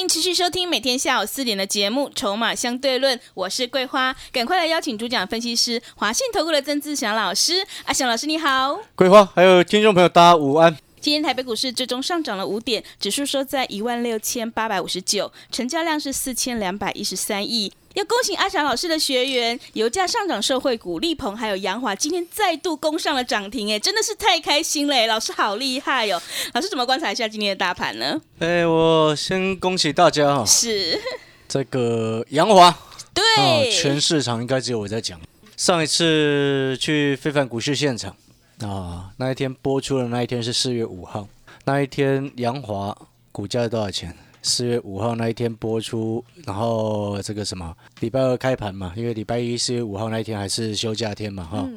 欢迎持续收听每天下午四点的节目《筹码相对论》，我是桂花，赶快来邀请主讲分析师华信投顾的曾志祥老师。阿祥老师你好，桂花还有听众朋友大家午安。今天台北股市最终上涨了五点，指数收在一万六千八百五十九，成交量是四千两百一十三亿。要恭喜阿翔老师的学员，油价上涨，社会股力鹏还有杨华今天再度攻上了涨停，哎，真的是太开心了！老师好厉害哦！老师怎么观察一下今天的大盘呢？哎，我先恭喜大家哈，是这个杨华，对，全市场应该只有我在讲。上一次去非凡股市现场。啊，那一天播出的那一天是四月五号，那一天杨华股价多少钱？四月五号那一天播出，然后这个什么礼拜二开盘嘛，因为礼拜一四月五号那一天还是休假天嘛，哈。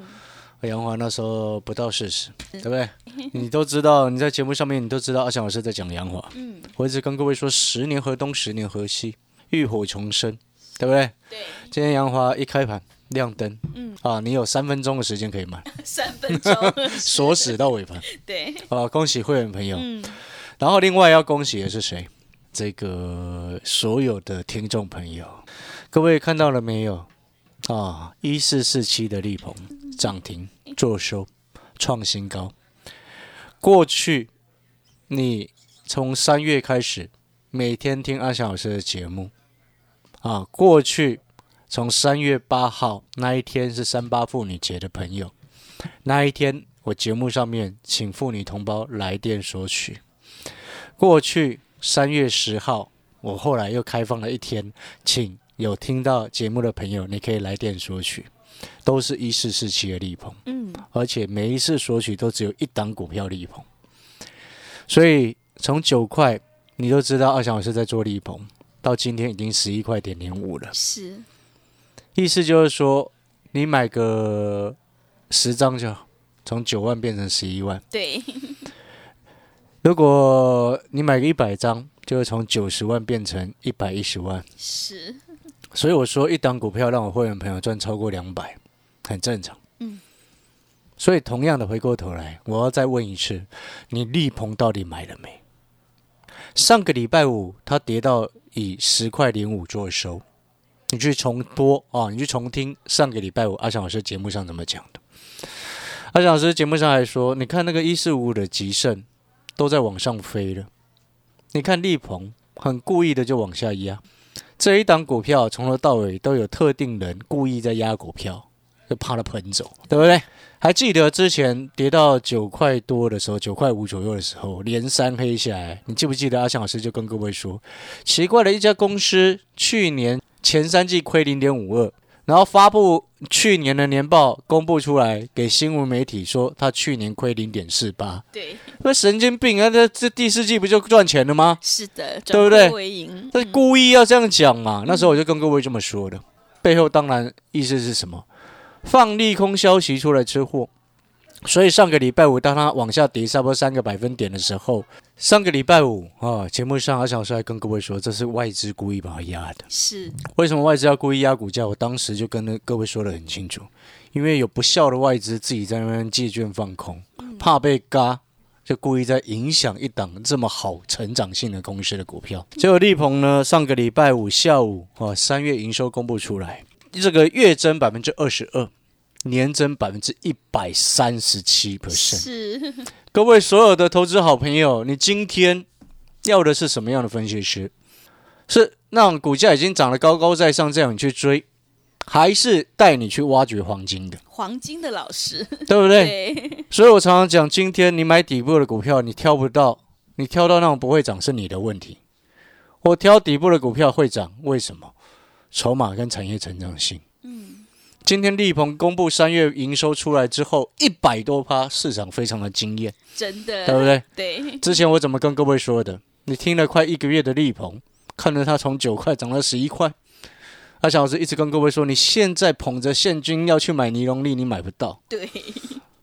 杨华那时候不到四十，对不对？你都知道，你在节目上面你都知道，阿翔老师在讲杨华。嗯，我一直跟各位说，十年河东，十年河西，浴火重生，对不对？对。今天杨华一开盘。亮灯，嗯啊，你有三分钟的时间可以买，三分钟 锁死到尾盘，对，啊，恭喜会员朋友，嗯，然后另外要恭喜的是谁？这个所有的听众朋友，各位看到了没有？啊，一四四七的力鹏涨停做收创新高，过去你从三月开始每天听阿翔老师的节目，啊，过去。从三月八号那一天是三八妇女节的朋友，那一天我节目上面请妇女同胞来电索取。过去三月十号，我后来又开放了一天，请有听到节目的朋友，你可以来电索取，都是一四四七的立鹏，嗯，而且每一次索取都只有一档股票立鹏，所以从九块你都知道二翔老师在做立鹏，到今天已经十一块点零五了，是。意思就是说，你买个十张就好，从九万变成十一万。对。如果你买个一百张，就会从九十万变成一百一十万。是。所以我说，一档股票让我会员朋友赚超过两百，很正常。嗯。所以同样的，回过头来，我要再问一次：你立鹏到底买了没？上个礼拜五，它跌到以十块零五做收。你去重播啊！你去重听上个礼拜五阿翔老师节目上怎么讲的？阿翔老师节目上还说，你看那个一四五五的吉盛都在往上飞了，你看力鹏很故意的就往下压。这一档股票从头到尾都有特定人故意在压股票，就怕它喷走，对不对？还记得之前跌到九块多的时候，九块五左右的时候，连三黑下来，你记不记得阿翔老师就跟各位说，奇怪的一家公司去年。前三季亏零点五二，然后发布去年的年报公布出来，给新闻媒体说他去年亏零点四八。对，那神经病啊！这这第四季不就赚钱了吗？是的，对不对？他故意要这样讲嘛？那时候我就跟各位这么说的，背后当然意思是什么？放利空消息出来吃货。所以上个礼拜五，当它往下跌差不多三个百分点的时候，上个礼拜五啊，节目上阿小帅还跟各位说，这是外资故意把它压的。是为什么外资要故意压股价？我当时就跟各位说的很清楚，因为有不孝的外资自己在那边借券放空，怕被嘎，就故意在影响一档这么好成长性的公司的股票。结果立鹏呢，上个礼拜五下午啊，三月营收公布出来，这个月增百分之二十二。年增百分之一百三十七 percent，是各位所有的投资好朋友，你今天要的是什么样的分析师？是那种股价已经涨得高高在上，这样你去追，还是带你去挖掘黄金的？黄金的老师，对不对？所以我常常讲，今天你买底部的股票，你挑不到，你挑到那种不会涨是你的问题。我挑底部的股票会涨，为什么？筹码跟产业成长性。今天立鹏公布三月营收出来之后，一百多趴，市场非常的惊艳，真的，对不对？对。之前我怎么跟各位说的？你听了快一个月的立鹏，看着它从九块涨到十一块，阿翔老师一直跟各位说，你现在捧着现金要去买尼龙利，你买不到。对，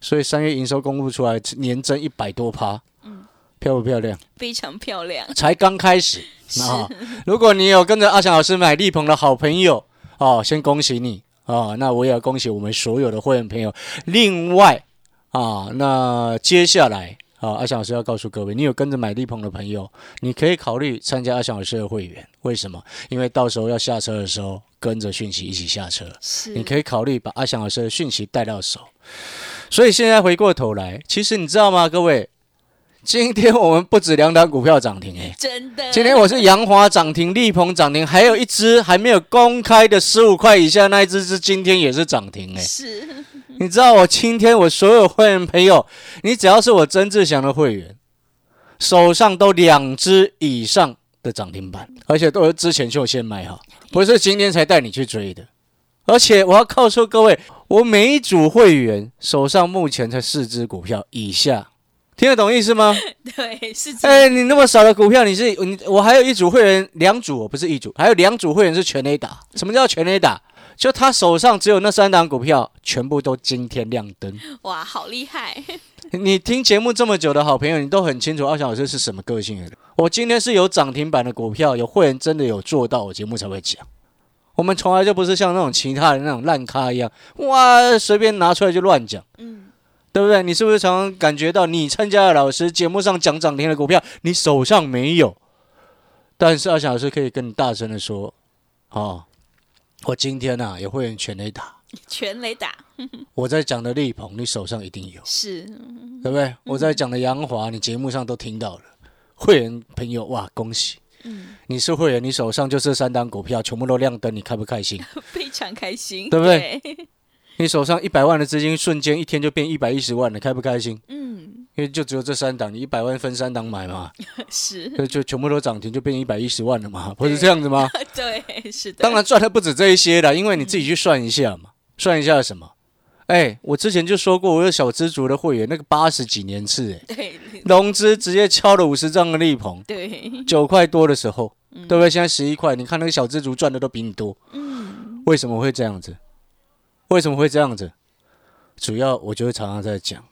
所以三月营收公布出来，年增一百多趴，嗯，漂不漂亮？非常漂亮。才刚开始啊！如果你有跟着阿翔老师买力鹏的好朋友哦，先恭喜你啊！那我也要恭喜我们所有的会员朋友。另外啊，那接下来。啊，阿翔老师要告诉各位，你有跟着买力鹏的朋友，你可以考虑参加阿翔老师的会员。为什么？因为到时候要下车的时候，跟着讯息一起下车。是，你可以考虑把阿翔老师的讯息带到手。所以现在回过头来，其实你知道吗，各位？今天我们不止两档股票涨停，哎，真的。今天我是杨华涨停，立鹏涨停，还有一只还没有公开的十五块以下那一只是今天也是涨停，哎，是。你知道我今天我所有会员朋友，你只要是我曾志祥的会员，手上都两只以上的涨停板，而且都是之前就先买好，不是今天才带你去追的。而且我要告诉各位，我每一组会员手上目前才四只股票以下。听得懂意思吗？对，是。哎，你那么少的股票，你是你我还有一组会员，两组不是一组，还有两组会员是全 A 打。什么叫全 A 打？就他手上只有那三档股票，全部都今天亮灯。哇，好厉害！你听节目这么久的好朋友，你都很清楚阿翔老师是什么个性的人。我今天是有涨停板的股票，有会员真的有做到，我节目才会讲。我们从来就不是像那种其他人那种烂咖一样，哇，随便拿出来就乱讲。嗯。对不对？你是不是常常感觉到你参加的老师节目上讲涨停的股票，你手上没有？但是阿翔老师可以跟你大声的说：，哦，我今天呐有会员全雷打，全雷打。我在讲的力鹏，你手上一定有，是，对不对？我在讲的杨华，你节目上都听到了。会员朋友，哇，恭喜！嗯，你是会员，你手上就这三单股票，全部都亮灯，你开不开心？非常开心，对不对？你手上一百万的资金，瞬间一天就变一百一十万了，开不开心？嗯，因为就只有这三档，你一百万分三档买嘛，是，就全部都涨停，就变一百一十万了嘛，不是这样子吗？对，是的。当然赚的不止这一些了，因为你自己去算一下嘛，算一下什么？哎，我之前就说过，我有小资族的会员，那个八十几年次，哎，对，融资直接敲了五十张的立鹏，对，九块多的时候，对不对？现在十一块，你看那个小资族赚的都比你多，嗯，为什么会这样子？为什么会这样子？主要我就会常常在讲，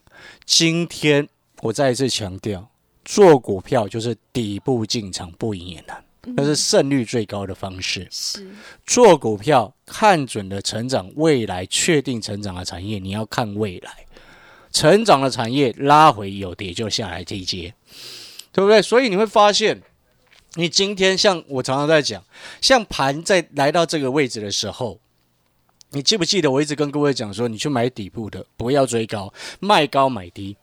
今天我再一次强调，做股票就是底部进场不赢也难，那是胜率最高的方式。是做股票看准了成长未来确定成长的产业，你要看未来成长的产业拉回有跌就下来这一阶，对不对？所以你会发现，你今天像我常常在讲，像盘在来到这个位置的时候。你记不记得我一直跟各位讲说，你去买底部的，不要追高，卖高买低。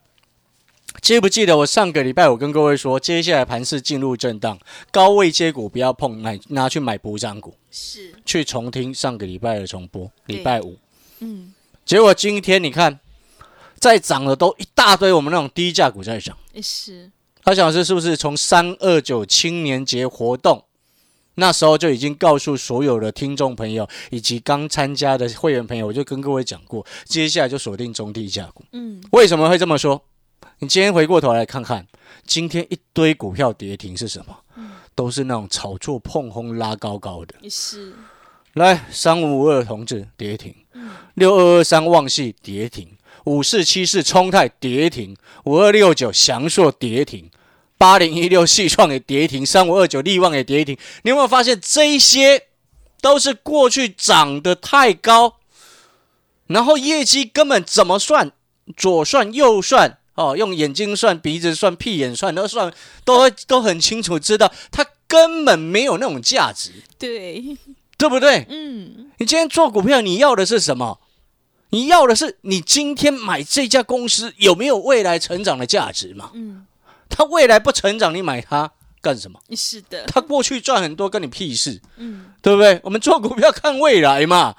记不记得我上个礼拜我跟各位说，接下来盘势进入震荡，高位接股不要碰，买拿去买补涨股。是。去重听上个礼拜的重播，礼拜五。嗯。结果今天你看，在涨的都一大堆，我们那种低价股在涨。是。他想是是不是从三二九青年节活动？那时候就已经告诉所有的听众朋友以及刚参加的会员朋友，我就跟各位讲过，接下来就锁定中低价股。嗯，为什么会这么说？你今天回过头来看看，今天一堆股票跌停是什么？嗯，都是那种炒作碰轰拉高高的。是。来，三五五二同志跌停。嗯。六二二三旺系跌停。五四七四冲泰跌停。五二六九祥硕跌停。八零一六细创也跌停，三五二九利旺也跌停。你有没有发现，这些都是过去涨得太高，然后业绩根本怎么算，左算右算，哦，用眼睛算、鼻子算、屁眼算，都算，都都很清楚知道，它根本没有那种价值。对，对不对？嗯。你今天做股票，你要的是什么？你要的是你今天买这家公司有没有未来成长的价值嘛？嗯。他未来不成长，你买它干什么？是的，他过去赚很多，跟你屁事，嗯，对不对？我们做股票看未来嘛，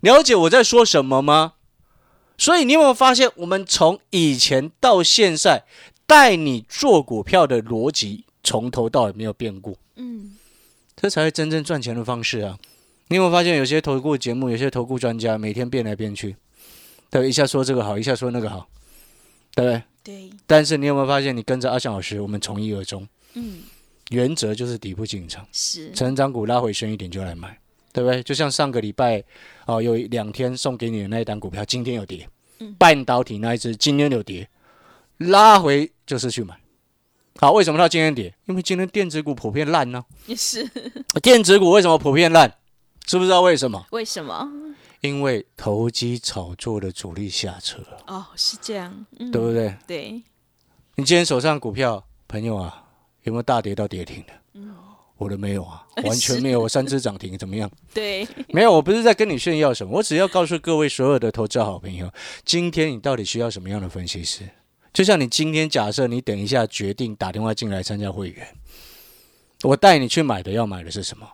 了解我在说什么吗？所以你有没有发现，我们从以前到现在带你做股票的逻辑，从头到尾没有变过，嗯，这才是真正赚钱的方式啊！你有没有发现，有些投顾节目，有些投顾专家每天变来变去，对，一下说这个好，一下说那个好，对不对？对，但是你有没有发现，你跟着阿翔老师，我们从一而终。嗯，原则就是底部进场，是成长股拉回深一点就来买，对不对？就像上个礼拜哦，有两天送给你的那一单股票，今天有跌，嗯半导体那一只今天有跌，拉回就是去买。好，为什么到今天跌？因为今天电子股普遍烂呢、也是电子股为什么普遍烂？知不知道为什么？为什么？因为投机炒作的主力下车，哦，是这样，嗯，对不对？对，你今天手上股票，朋友啊，有没有大跌到跌停的？我的没有啊，完全没有。我三只涨停，怎么样？对，没有，我不是在跟你炫耀什么，我只要告诉各位所有的投资好朋友，今天你到底需要什么样的分析师？就像你今天假设你等一下决定打电话进来参加会员，我带你去买的要买的是什么？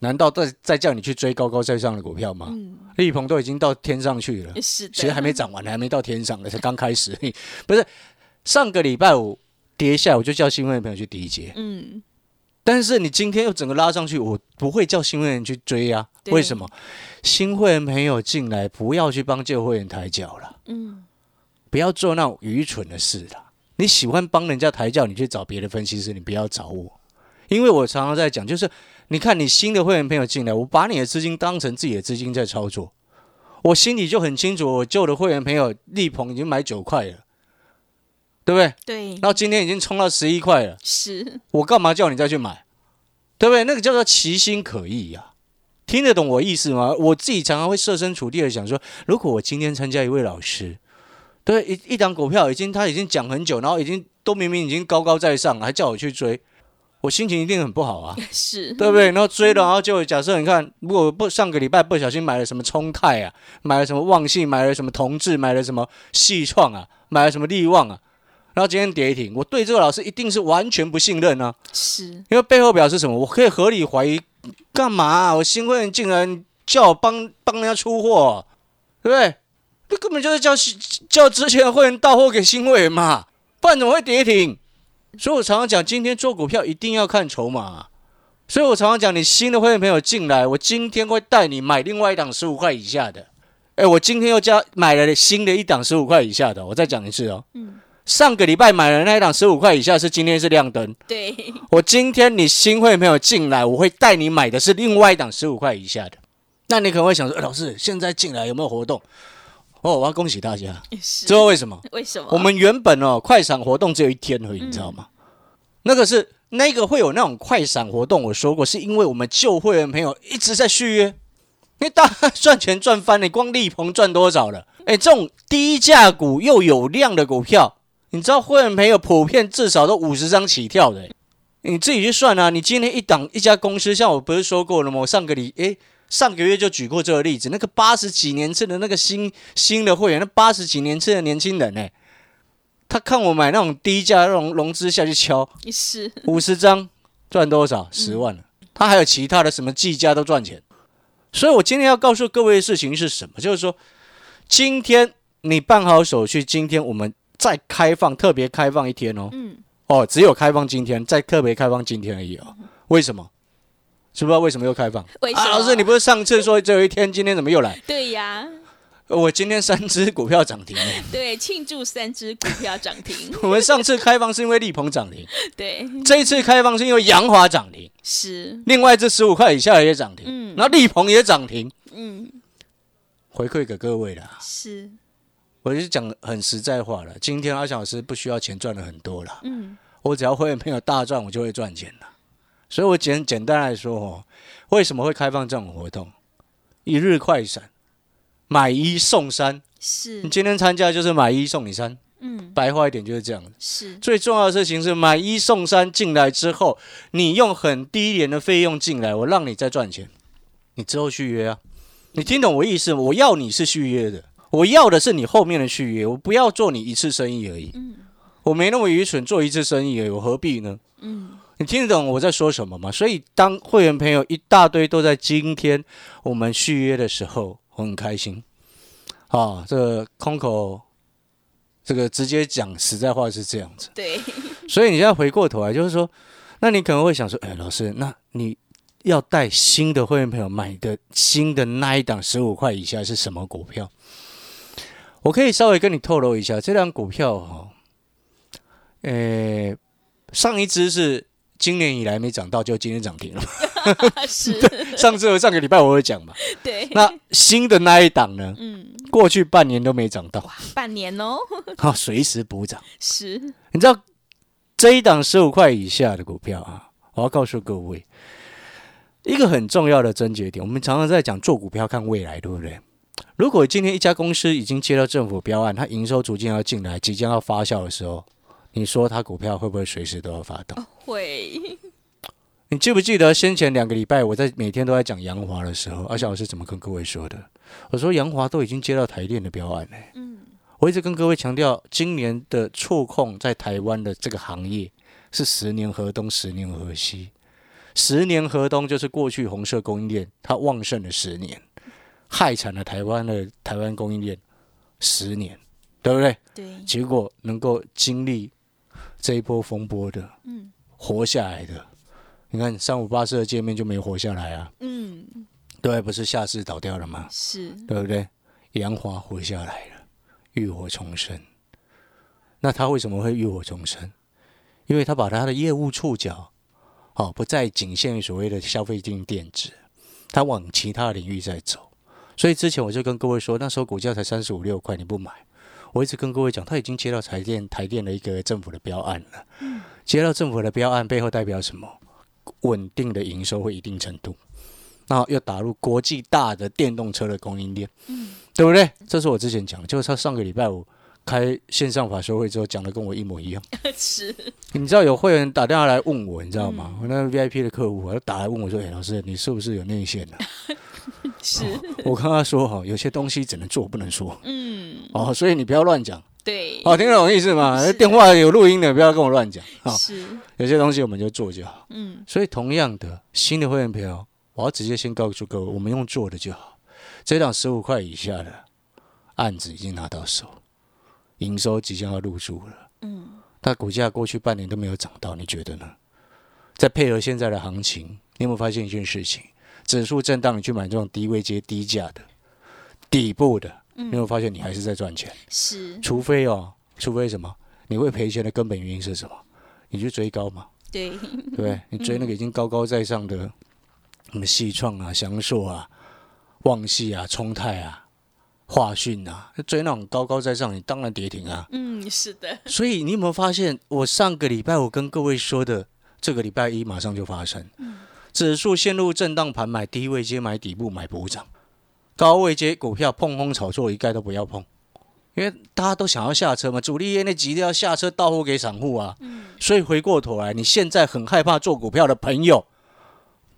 难道再再叫你去追高高在上的股票吗？力鹏都已经到天上去了，其实还没涨完，还没到天上呢，才刚开始。不是上个礼拜五跌下，我就叫新会员朋友去低接。嗯，但是你今天又整个拉上去，我不会叫新会员去追啊？为什么？新会员朋友进来，不要去帮旧会员抬脚了，嗯，不要做那种愚蠢的事了。你喜欢帮人家抬轿，你去找别的分析师，你不要找我，因为我常常在讲，就是你看你新的会员朋友进来，我把你的资金当成自己的资金在操作，我心里就很清楚，我旧的会员朋友力鹏已经买九块了，对不对？对然，后今天已经冲到十一块了。是，我干嘛叫你再去买？对不对？那个叫做其心可意呀、听得懂我意思吗？我自己常常会设身处地的想说，如果我今天参加一位老师，对一一档股票已经他已经讲很久，然后已经都明明已经高高在上了，还叫我去追，我心情一定很不好啊，是，对不对？然后追了，然后就假设你看，如果不上个礼拜不小心买了什么冲泰啊，买了什么旺信，买了什么同志，买了什么细创啊，买了什么利旺啊，然后今天跌停，我对这个老师一定是完全不信任啊。是，因为背后表示什么？我可以合理怀疑，干嘛啊、我新会员竟然叫我帮帮人家出货，对不对？这根本就是叫叫之前的会员到货给新会员嘛，不然怎么会跌停？所以我常常讲，今天做股票一定要看筹码啊、所以我常常讲，你新的会员朋友进来，我今天会带你买另外一档十五块以下的。哎，我今天又加买了新的一档十五块以下的，我再讲一次哦。嗯，上个礼拜买了那一档十五块以下是今天是亮灯，对，我今天你新会朋友进来，我会带你买的是另外一档十五块以下的。那你可能会想说，呃老师现在进来有没有活动？哦，我要恭喜大家，是知道为什么？为什么？我们原本哦快闪活动只有一天而已，你知道吗？那个是那个会有那种快闪活动，我说过，是因为我们旧会员朋友一直在续约，因为大家赚钱赚翻了，你光力鹏赚多少了？哎，这种低价股又有量的股票，你知道会员朋友普遍至少都五十张起跳的，你自己去算啊。你今天一档一家公司，像我不是说过了吗？我上个礼诶上个月就举过这个例子，那个八十几年次的那个新新的会员，那八十几年次的年轻人呢，他看我买那种低价那种融资下去敲是，五十张赚多少？十万了。他还有其他的什么计价都赚钱。所以我今天要告诉各位的事情是什么？就是说，今天你办好手续，今天我们再开放，特别开放一天哦。嗯，哦，只有开放今天，再特别开放今天而已哦。为什么？知不知道为什么又开放？为什么？啊，老师，你不是上次说只有一天，今天怎么又来？对呀，我今天三只股票涨停。了。对，庆祝三只股票涨停，我们上次开放是因为力鹏涨停，对，这一次开放是因为阳华涨停，是，另外这十五块以下的也涨停，嗯。然后力鹏也涨停，嗯，回馈给各位啦。是，我就讲很实在话了，今天阿小老师不需要钱赚了很多了，嗯，我只要会员朋友大赚，我就会赚钱了。所以我简简单来说哦，为什么会开放这种活动？一日快闪，买一送三，是你，今天参加就是买一送你三，嗯，白话一点就是这样。是，最重要的事情是买一送三进来之后，你用很低廉的费用进来，我让你再赚钱，你之后续约啊。你听懂我意思吗？我要你是续约的，我要的是你后面的续约，我不要做你一次生意而已。嗯我没那么愚蠢做一次生意而已，我何必呢？嗯，你听得懂我在说什么吗？所以当会员朋友一大堆都在今天我们续约的时候，我很开心。啊，这个空口，这个直接讲实在话是这样子。对，所以你现在回过头来，就是说，那你可能会想说，哎，老师，那你要带新的会员朋友买的新的那一档十五块以下是什么股票？我可以稍微跟你透露一下，这档股票哈、诶，上一只是今年以来没涨到，就今天涨停了。是，上次和上个礼拜我有讲嘛。对，那新的那一档呢？嗯，过去半年都没涨到，半年哦，好，随时补涨。是，你知道这一档十五块以下的股票啊，我要告诉各位一个很重要的症结点。我们常常在讲做股票看未来，对不对？如果今天一家公司已经接到政府标案，它营收逐渐要进来，即将要发酵的时候，你说它股票会不会随时都要发动？会，你记不记得先前两个礼拜我在每天都在讲杨华的时候，阿翔老师怎么跟各位说的？我说杨华都已经接到台电的标案嘞。嗯，我一直跟各位强调，今年的触控在台湾的这个行业是十年河东，十年河西。十年河东就是过去红色供应链它旺盛的十年，害惨了台湾的台湾供应链十年，对不对？对，结果能够经历这一波风波的，嗯活下来的，你看三五八四的界面就没活下来啊，嗯，对，不是下市倒掉了吗？是，对不对？杨华活下来了，浴火重生。那他为什么会浴火重生？因为他把他的业务触角，哦，不再仅限于所谓的消费性电子，他往其他领域在走。所以之前我就跟各位说，那时候股价才三十五六块，你不买，我一直跟各位讲，他已经接到台电台电的一个政府的标案了。接到政府的标案背后代表什么？稳定的营收会一定程度，那又打入国际大的电动车的供应链，对不对？这是我之前讲的，就是他上个礼拜五开线上法说会之后讲的跟我一模一样。是，你知道有会员打电话来问我，你知道吗？我那个 VIP 的客户啊，他打来问我说：“哎、老师，你是不是有内线呢、是，我跟他说哈，有些东西只能做不能说嗯，哦，所以你不要乱讲。对，哦，听得懂意思吗？是电话有录音的，不要跟我乱讲啊。是，有些东西我们就做就好。嗯，所以同样的，新的会员朋友，我要直接先告诉各位，我们用做的就好。这档十五块以下的案子已经拿到手，营收即将要入驻了。嗯，但股价过去半年都没有涨到，你觉得呢？再配合现在的行情，你有没有发现一件事情？指数震荡，你去买这种低位接低价的底部的，你有没有发现你还是在赚钱？是，除非哦，除非什么？你会赔钱的根本原因是什么？你去追高嘛？对，对？你追那个已经高高在上的什么细创啊、翔硕啊、旺系啊、冲泰啊、华讯啊，追那种高高在上，你当然跌停啊。嗯，是的，所以你有没有发现，我上个礼拜我跟各位说的，这个礼拜一马上就发生，指数陷入震荡盘，买低位接，买底部，买补涨，高位接股票碰空炒作一概都不要碰，因为大家都想要下车嘛，主力业内急着要下车到货给散户啊，所以回过头来，你现在很害怕做股票的朋友，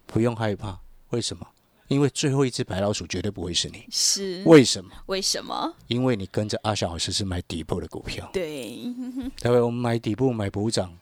不用害怕，为什么？因为最后一只白老鼠绝对不会是你，是，为什么？为什么？因为你跟着阿翔老师是买底部的股票。对，待会？我们买底部买补涨，嗯，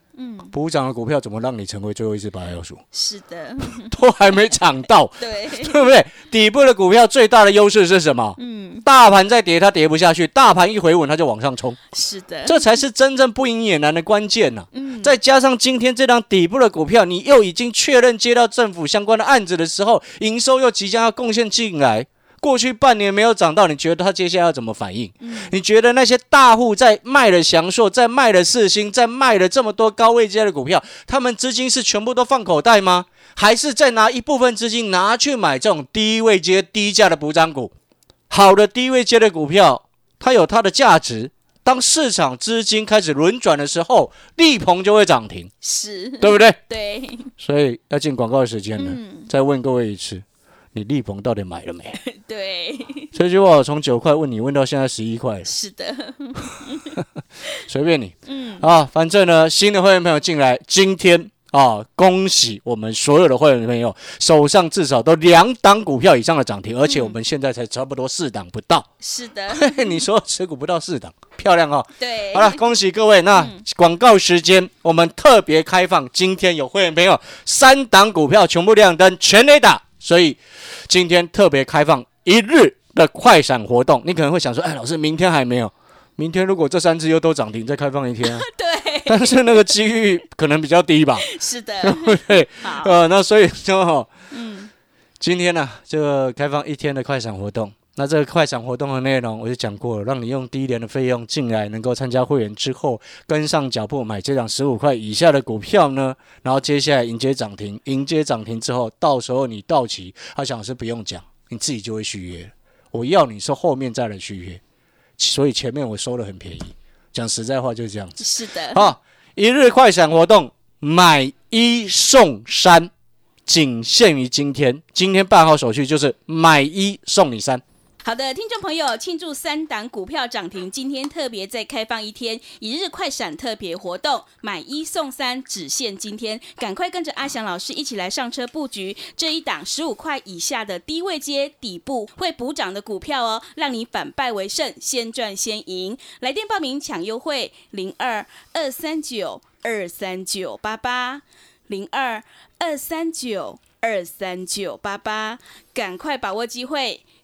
补涨的股票怎么让你成为最后一只白老鼠？是的，都还没涨到，对，对不对？底部的股票最大的优势是什么？嗯，大盘在跌，它跌不下去；大盘一回稳，它就往上冲，是的，这才是真正不赢也难的关键呐、嗯再加上今天这张底部的股票，你又已经确认接到政府相关的案子的时候，营收又即将要贡献进来。过去半年没有涨到，你觉得它接下来要怎么反应？你觉得那些大户在卖了翔硕，在卖了四星，在卖了这么多高位阶的股票，他们资金是全部都放口袋吗？还是再拿一部分资金拿去买这种低位阶、低价的补涨股？好的低位阶的股票，它有它的价值。当市场资金开始轮转的时候，力鹏就会涨停，是，对不对？对，所以要进广告时间了，嗯，再问各位一次，你力鹏到底买了没？对，这句话我从九块问你，问到现在十一块了，是的，随便你。嗯，啊，反正呢，新的会员朋友进来，今天啊，恭喜我们所有的会员朋友手上至少都两档股票以上的涨停，而且我们现在才差不多四档不到。是的，你说持股不到四档，漂亮哦。对，好了，恭喜各位。那广告时间，我们特别开放，今天有会员朋友三档股票全部亮灯，全雷打，所以今天特别开放一日的快闪活动。你可能会想说，哎，老师，明天还没有。明天如果这三只又都涨停，再开放一天、啊，对，但是那个机遇可能比较低吧，是的，对，好，呃，那所以就哈，嗯，今天呢、这个开放一天的快闪活动，那这个快闪活动的内容我就讲过了，让你用低廉的费用进来，能够参加会员之后跟上脚步买这档十五块以下的股票呢，然后接下来迎接涨停，迎接涨停之后，到时候你到期，他想是不用讲，你自己就会续约。我要你是后面再来续约，所以前面我收的很便宜。讲实在话就是这样子。是的，好，一日快闪活动，买一送三，仅限于今天。今天办好手续就是买一送你三。好的，听众朋友，庆祝三档股票涨停，今天特别再开放一天一日快闪特别活动，买一送三，只限今天，赶快跟着阿翔老师一起来上车布局这一档十五块以下的低位接底部会补涨的股票哦，让你反败为胜，先赚先赢。来电报名抢优惠，零二二三九二三九八八，零二二三九二三九八八，赶快把握机会。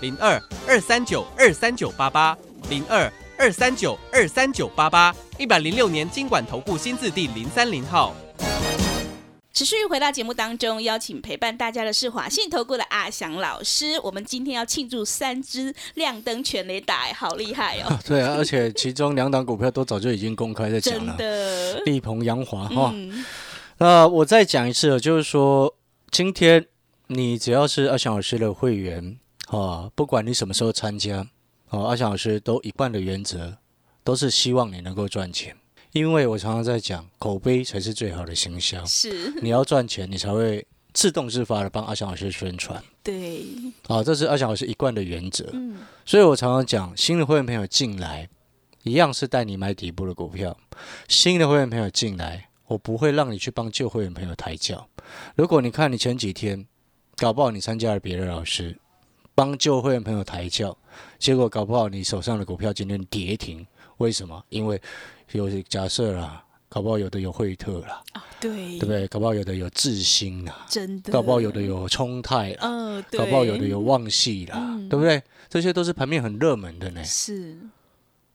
零二二三九二三九八八，零二二三九二三九八八，一百零六年经管投顾新字第零三零号。持续回到节目当中，邀请陪伴大家的是华信投顾的阿翔老师。我们今天要庆祝三支亮灯全雷打，好厉害哦！对啊，而且其中两档股票都早就已经公开在讲了，真的，力鹏、扬华哈。那我再讲一次，就是说，今天你只要是阿翔老师的会员。哦，不管你什么时候参加，哦，阿翔老师都一贯的原则都是希望你能够赚钱，因为我常常在讲，口碑才是最好的行销。是，你要赚钱，你才会自动自发的帮阿翔老师宣传。对，好，这是阿翔老师一贯的原则。嗯，所以我常常讲，新的会员朋友进来，一样是带你买底部的股票。新的会员朋友进来，我不会让你去帮旧会员朋友抬轿。如果你看你前几天，搞不好你参加了别的老师。帮旧会员朋友抬轿，结果搞不好你手上的股票今天跌停，为什么？因为有假设啦，搞不好有的有惠特啦，啊，对，对不对？搞不好有的有智新啦，真的，搞不好有的有冲泰啦，嗯，对，搞不好有的有旺系啦，对不对？这些都是盘面很热门的呢。是，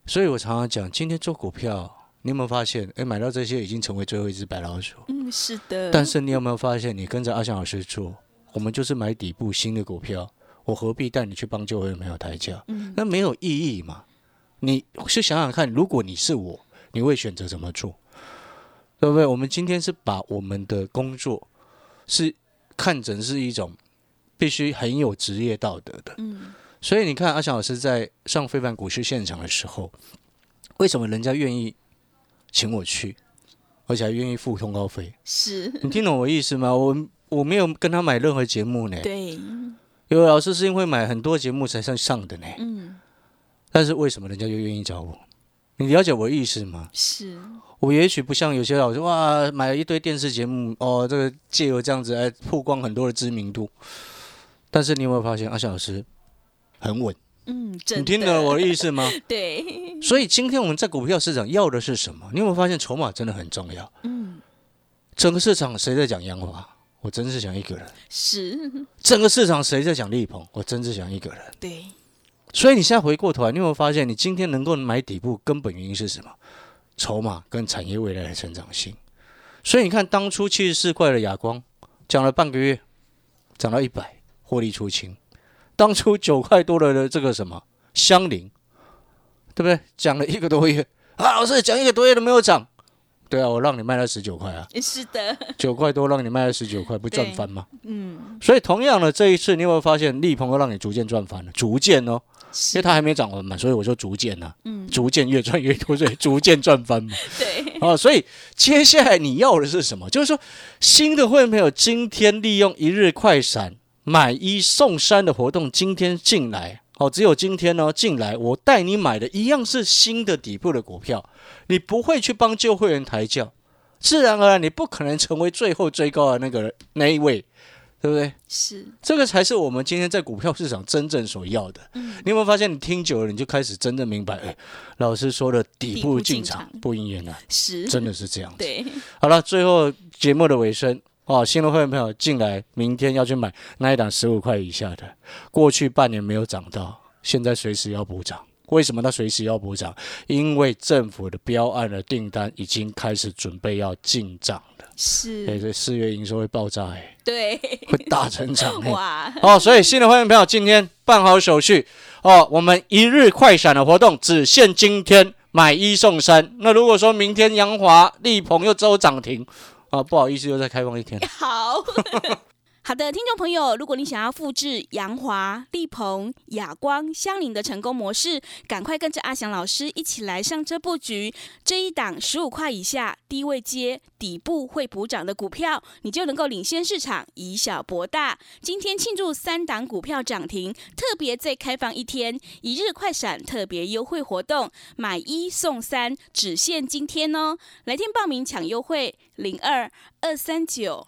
所以我常常讲，今天做股票，你有没有发现？哎，买到这些已经成为最后一只白老鼠。嗯，是的。但是你有没有发现，你跟着阿翔老师做，我们就是买底部新的股票。我何必带你去帮旧会没有抬价？嗯，那没有意义嘛？你是想想看，如果你是我，你会选择怎么做？对不对？我们今天是把我们的工作是看成是一种必须很有职业道德的。嗯，所以你看阿翔老师在上非凡股市现场的时候，为什么人家愿意请我去，而且还愿意付通告费？是你听懂我意思吗？我我没有跟他买任何节目呢。对。有老师是因为买很多节目才上上的呢，嗯，但是为什么人家就愿意找我？你了解我意思吗？是我也许不像有些老师哇，买了一堆电视节目哦，这个借由这样子来曝光很多的知名度，但是你有没有发现阿小老师很稳？嗯，你听懂了我的意思吗？对。所以今天我们在股票市场要的是什么？你有没有发现筹码真的很重要？嗯，整个市场谁在讲洋话？我真是想一个人，是 整个市场谁在讲力鹏？我真是想一个人。对，所以你现在回过头来，你有没有发现，你今天能够买底部，根本原因是什么？筹码跟产业未来的成长性。所以你看，当初七十四块的亚光，讲了半个月，涨到一百，获利出清。当初九块多的这个什么香菱，对不对？讲了一个多月，啊，老师讲一个多月都没有涨。对啊，我让你卖了十九块啊，是的，九块多让你卖了十九块，不赚翻吗？嗯，所以同样的这一次，你有没有发现利鹏又让你逐渐赚翻了？逐渐哦，因为它还没涨完嘛，所以我说逐渐呐，嗯，逐渐越赚越多，所以逐渐赚翻嘛。对，啊，所以接下来你要的是什么？就是说新的会员朋友今天利用一日快闪买一送三的活动，今天进来。哦，只有今天呢，进来我带你买的一样是新的底部的股票，你不会去帮旧会员抬轿，自然而然你不可能成为最后追高的那个那一位，对不对？是，这个才是我们今天在股票市场真正所要的。嗯你有没有发现，你听久了，你就开始真正明白，哎，老师说的底部进场不应也难，是，真的是这样子。对，好了，最后节目的尾声哦，新的会员朋友进来，明天要去买那一档十五块以下的，过去半年没有涨到，现在随时要补涨。为什么它随时要补涨？因为政府的标案的订单已经开始准备要进账了，哎，是，这四月营收会爆炸，哎，对，会大成长，哎。哇，哦，所以新的会员朋友今天办好手续哦，我们一日快闪的活动只限今天买一送三。那如果说明天阳华、立鹏又周涨停啊，不好意思，又再开放一天。好。好的，听众朋友，如果你想要复制杨华、力鹏、亚光、香菱的成功模式，赶快跟着阿翔老师一起来上车布局这一档十五块以下低位接底部会补涨的股票，你就能够领先市场，以小博大。今天庆祝三档股票涨停，特别再开放一天一日快闪特别优惠活动，买一送三，只限今天哦！来电报名抢优惠，零二二三九。